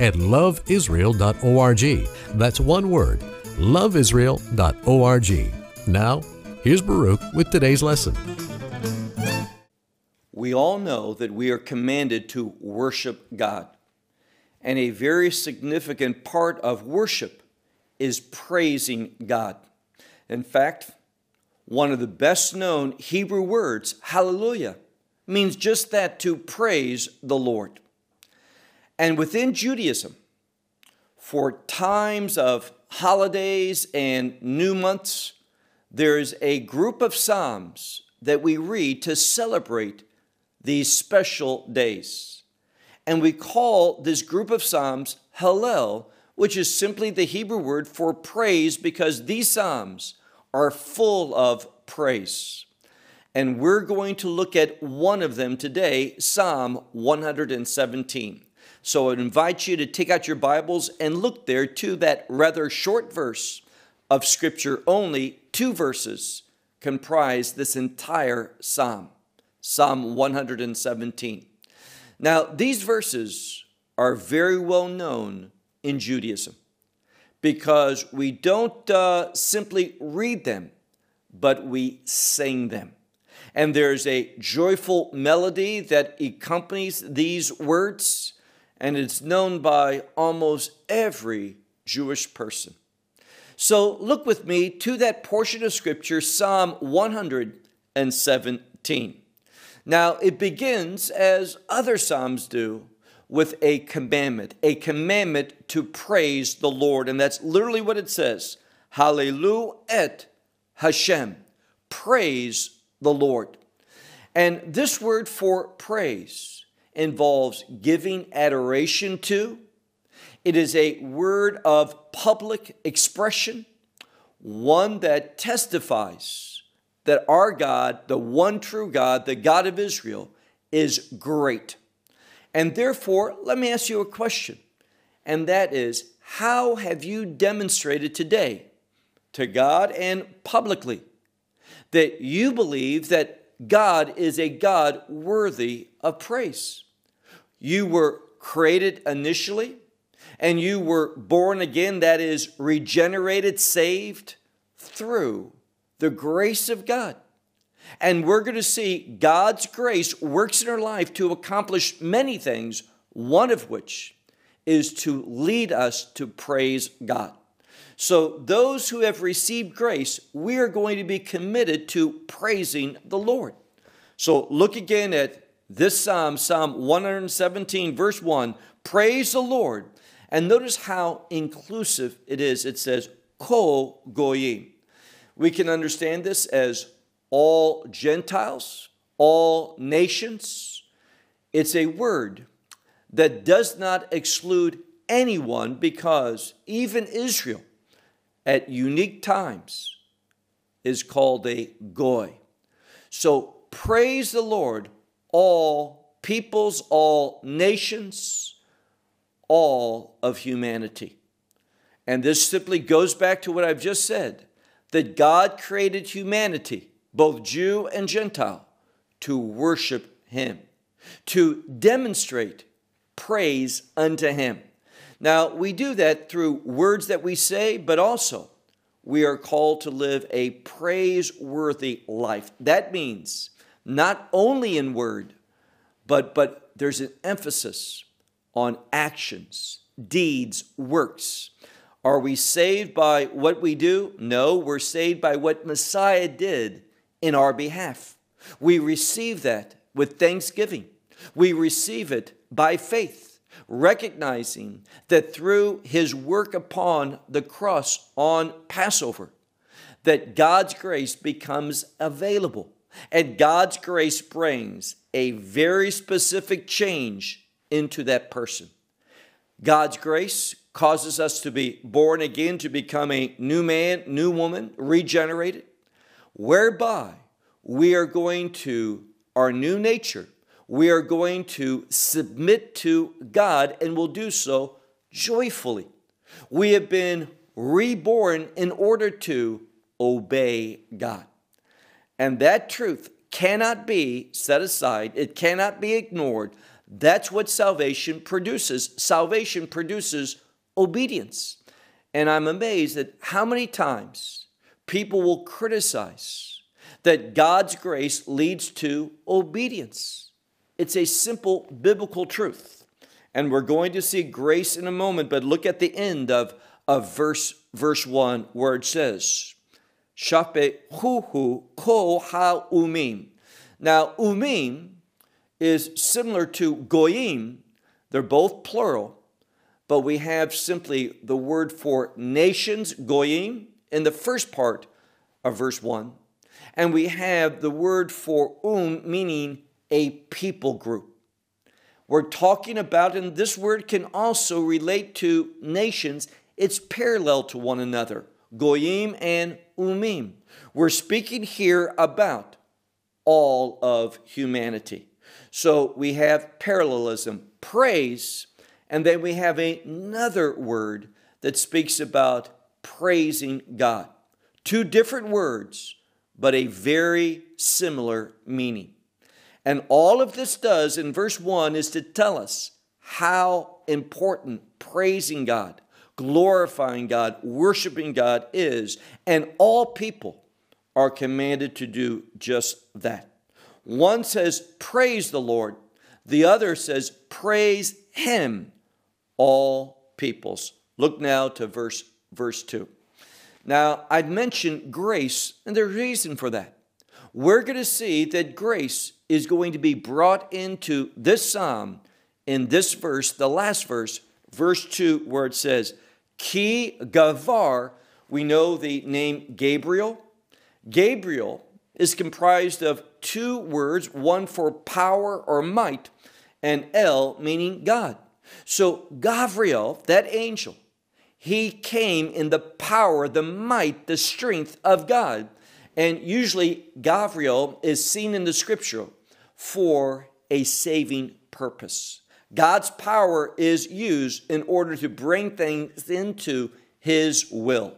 at loveisrael.org. That's one word, loveisrael.org. Now, here's Baruch with today's lesson. We all know that we are commanded to worship God. And a very significant part of worship is praising God. In fact, one of the best known Hebrew words, hallelujah, means just that to praise the Lord. And within Judaism, for times of holidays and new months, there's a group of Psalms that we read to celebrate these special days. And we call this group of Psalms Hallel, which is simply the Hebrew word for praise because these Psalms are full of praise. And we're going to look at one of them today, Psalm 117. So I invite you to take out your Bibles and look there to that rather short verse of Scripture. Only two verses comprise this entire psalm, Psalm 117. Now, these verses are very well known in Judaism because we don't uh, simply read them, but we sing them. And there's a joyful melody that accompanies these words and it's known by almost every Jewish person. So look with me to that portion of Scripture, Psalm 117. Now, it begins, as other Psalms do, with a commandment, a commandment to praise the Lord. And that's literally what it says Hallelujah et Hashem. Praise the Lord. And this word for praise involves giving adoration to. It is a word of public expression, one that testifies that our God, the one true God, the God of Israel, is great. And therefore, let me ask you a question, and that is how have you demonstrated today to God and publicly that you believe that God is a God worthy of praise. You were created initially, and you were born again, that is, regenerated, saved through the grace of God. And we're going to see God's grace works in our life to accomplish many things, one of which is to lead us to praise God. So, those who have received grace, we are going to be committed to praising the Lord. So, look again at this Psalm, Psalm 117, verse 1 Praise the Lord. And notice how inclusive it is. It says, Kol Goyim. We can understand this as all Gentiles, all nations. It's a word that does not exclude anyone because even Israel at unique times is called a goy. So praise the Lord, all peoples, all nations, all of humanity. And this simply goes back to what I've just said that God created humanity, both Jew and Gentile, to worship Him, to demonstrate praise unto Him. Now, we do that through words that we say, but also we are called to live a praiseworthy life. That means not only in word, but, but there's an emphasis on actions, deeds, works. Are we saved by what we do? No, we're saved by what Messiah did in our behalf. We receive that with thanksgiving. We receive it by faith recognizing that through his work upon the cross on Passover, that God's grace becomes available. And God's grace brings a very specific change into that person. God's grace causes us to be born again, to become a new man, new woman, regenerated, whereby we are going to, our new nature, we are going to submit to God and will do so joyfully. We have been reborn in order to obey God. And that truth cannot be set aside, it cannot be ignored. That's what salvation produces. Salvation produces obedience. And I'm amazed at how many times people will criticize that God's grace leads to obedience. It's a simple biblical truth. And we're going to see grace in a moment, but look at the end of, of verse, verse 1 where it says, Shape huhu ko ha umim. Now, umim is similar to goyim. They're both plural, but we have simply the word for nations, goyim, in the first part of verse 1. And we have the word for um, meaning a people group. We're talking about, and this word can also relate to nations, it's parallel to one another, goyim and umim. We're speaking here about all of humanity. So we have parallelism, praise, and then we have another word that speaks about praising God. Two different words, but a very similar meaning. And all of this does in verse 1 is to tell us how important praising God, glorifying God, worshiping God is, and all people are commanded to do just that. One says, Praise the Lord. The other says, Praise Him, all peoples. Look now to verse, verse 2. Now, I'd mentioned grace, and there's reason for that. We're going to see that grace is going to be brought into this psalm in this verse, the last verse, verse 2, where it says, Ki Gavar. We know the name Gabriel. Gabriel is comprised of two words, one for power or might, and El meaning God. So Gabriel, that angel, he came in the power, the might, the strength of God. And usually Gabriel is seen in the scripture for a saving purpose. God's power is used in order to bring things into his will.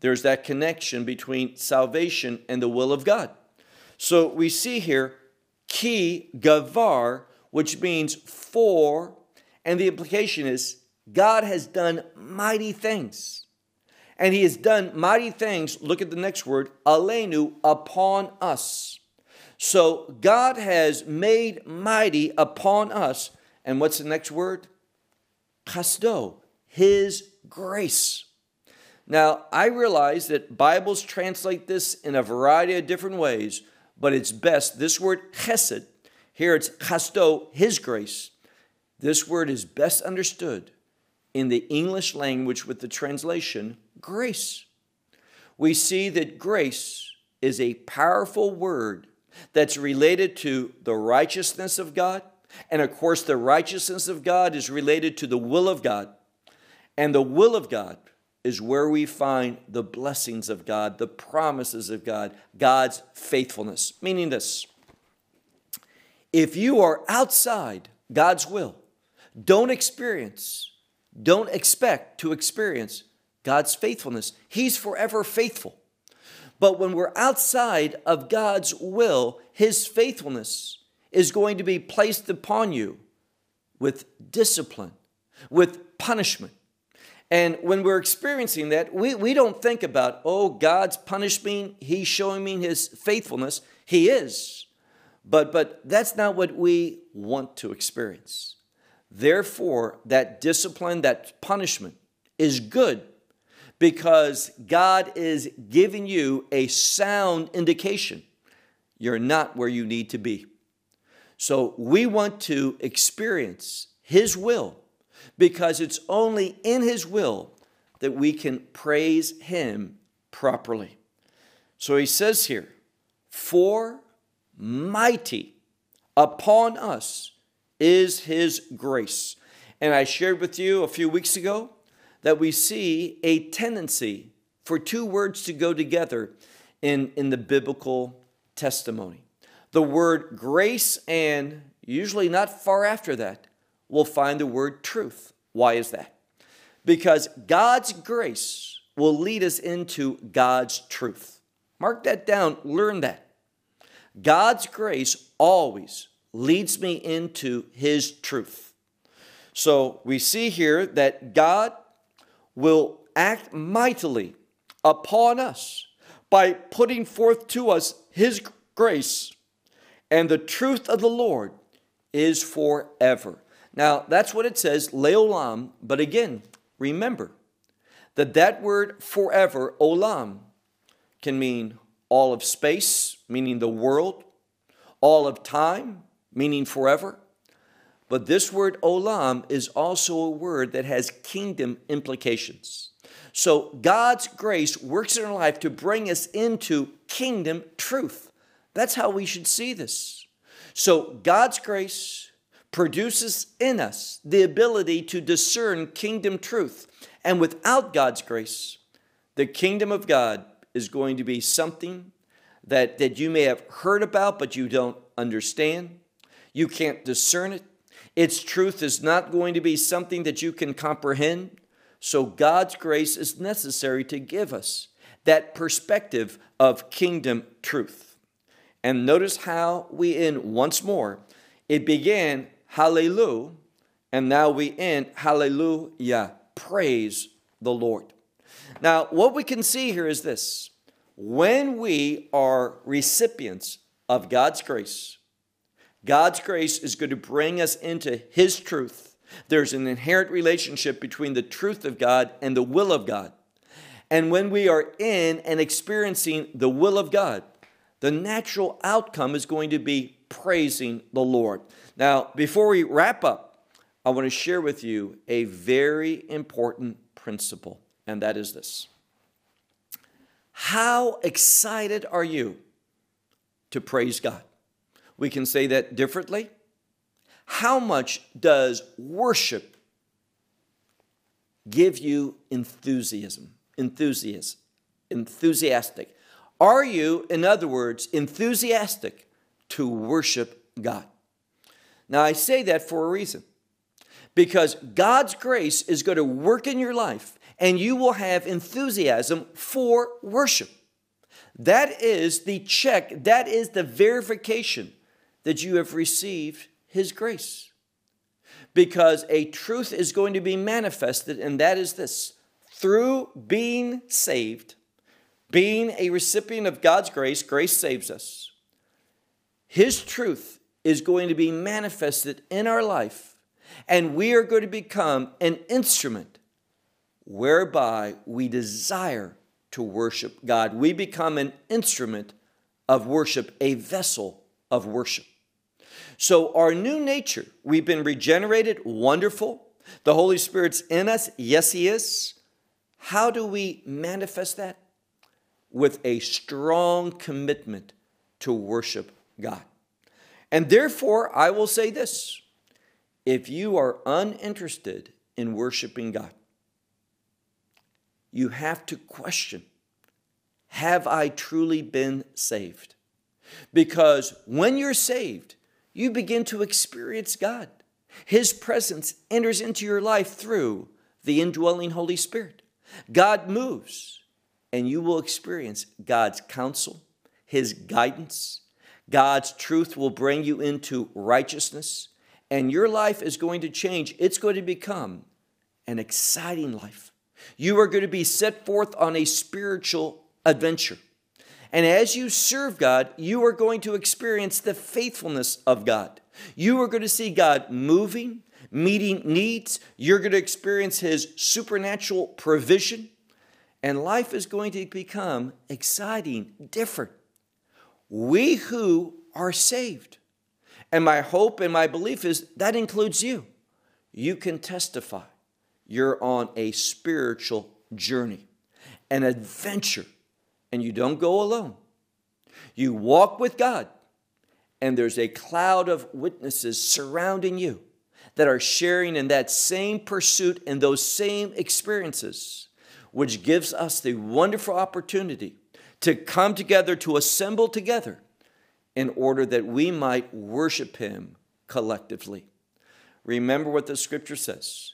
There's that connection between salvation and the will of God. So we see here ki gavar, which means for, and the implication is God has done mighty things. And he has done mighty things, look at the next word, alenu, upon us. So God has made mighty upon us. And what's the next word? Chasdo, his grace. Now, I realize that Bibles translate this in a variety of different ways, but it's best. This word chesed, here it's chasdo, his grace. This word is best understood in the English language with the translation grace. We see that grace is a powerful word that's related to the righteousness of God. And of course, the righteousness of God is related to the will of God. And the will of God is where we find the blessings of God, the promises of God, God's faithfulness. Meaning this if you are outside God's will, don't experience, don't expect to experience God's faithfulness. He's forever faithful. But when we're outside of God's will, His faithfulness is going to be placed upon you with discipline, with punishment, and when we're experiencing that, we, we don't think about, oh, God's punishing He's showing me His faithfulness. He is. But, but that's not what we want to experience. Therefore, that discipline, that punishment is good because God is giving you a sound indication you're not where you need to be. So we want to experience His will because it's only in His will that we can praise Him properly. So he says here, For mighty upon us is His grace. And I shared with you a few weeks ago that we see a tendency for two words to go together in, in the biblical testimony. The word grace, and usually not far after that, we'll find the word truth. Why is that? Because God's grace will lead us into God's truth. Mark that down, learn that. God's grace always leads me into His truth. So we see here that God will act mightily upon us by putting forth to us His grace, and the truth of the Lord is forever. Now, that's what it says, leolam, but again, remember that that word forever, olam, can mean all of space, meaning the world, all of time, meaning forever. But this word olam is also a word that has kingdom implications. So God's grace works in our life to bring us into kingdom truth. That's how we should see this. So God's grace produces in us the ability to discern kingdom truth. And without God's grace, the kingdom of God is going to be something that, that you may have heard about, but you don't understand. You can't discern it. Its truth is not going to be something that you can comprehend. So, God's grace is necessary to give us that perspective of kingdom truth. And notice how we end once more. It began hallelujah, and now we end hallelujah. Praise the Lord. Now, what we can see here is this when we are recipients of God's grace, God's grace is going to bring us into His truth. There's an inherent relationship between the truth of God and the will of God. And when we are in and experiencing the will of God, the natural outcome is going to be praising the Lord. Now, before we wrap up, I want to share with you a very important principle, and that is this How excited are you to praise God? We can say that differently. How much does worship give you enthusiasm? Enthusiasm. Enthusiastic. Are you, in other words, enthusiastic to worship God? Now, I say that for a reason. Because God's grace is going to work in your life and you will have enthusiasm for worship. That is the check, that is the verification that you have received His grace. Because a truth is going to be manifested, and that is this through being saved, being a recipient of God's grace, grace saves us. His truth is going to be manifested in our life, and we are going to become an instrument whereby we desire to worship God. We become an instrument of worship, a vessel of worship. So, our new nature, we've been regenerated, wonderful. The Holy Spirit's in us, yes, He is. How do we manifest that? With a strong commitment to worship God. And therefore, I will say this if you are uninterested in worshiping God, you have to question Have I truly been saved? Because when you're saved, you begin to experience God. His presence enters into your life through the indwelling Holy Spirit. God moves, and you will experience God's counsel, His guidance. God's truth will bring you into righteousness, and your life is going to change. It's going to become an exciting life. You are going to be set forth on a spiritual adventure. And as you serve God, you are going to experience the faithfulness of God. You are going to see God moving, meeting needs. You're going to experience His supernatural provision. And life is going to become exciting, different. We who are saved. And my hope and my belief is that includes you. You can testify you're on a spiritual journey, an adventure and you don't go alone. You walk with God, and there's a cloud of witnesses surrounding you that are sharing in that same pursuit and those same experiences, which gives us the wonderful opportunity to come together, to assemble together in order that we might worship Him collectively. Remember what the scripture says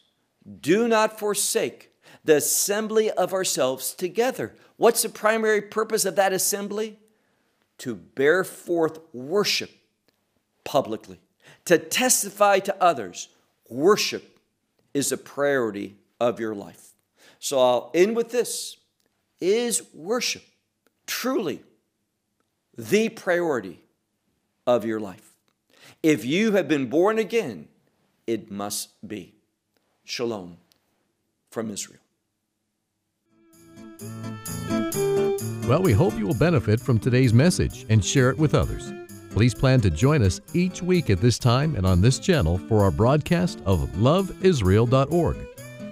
do not forsake the assembly of ourselves together. What's the primary purpose of that assembly? To bear forth worship publicly, to testify to others. Worship is a priority of your life. So I'll end with this Is worship truly the priority of your life? If you have been born again, it must be. Shalom from Israel. Well, we hope you will benefit from today's message and share it with others. Please plan to join us each week at this time and on this channel for our broadcast of loveisrael.org.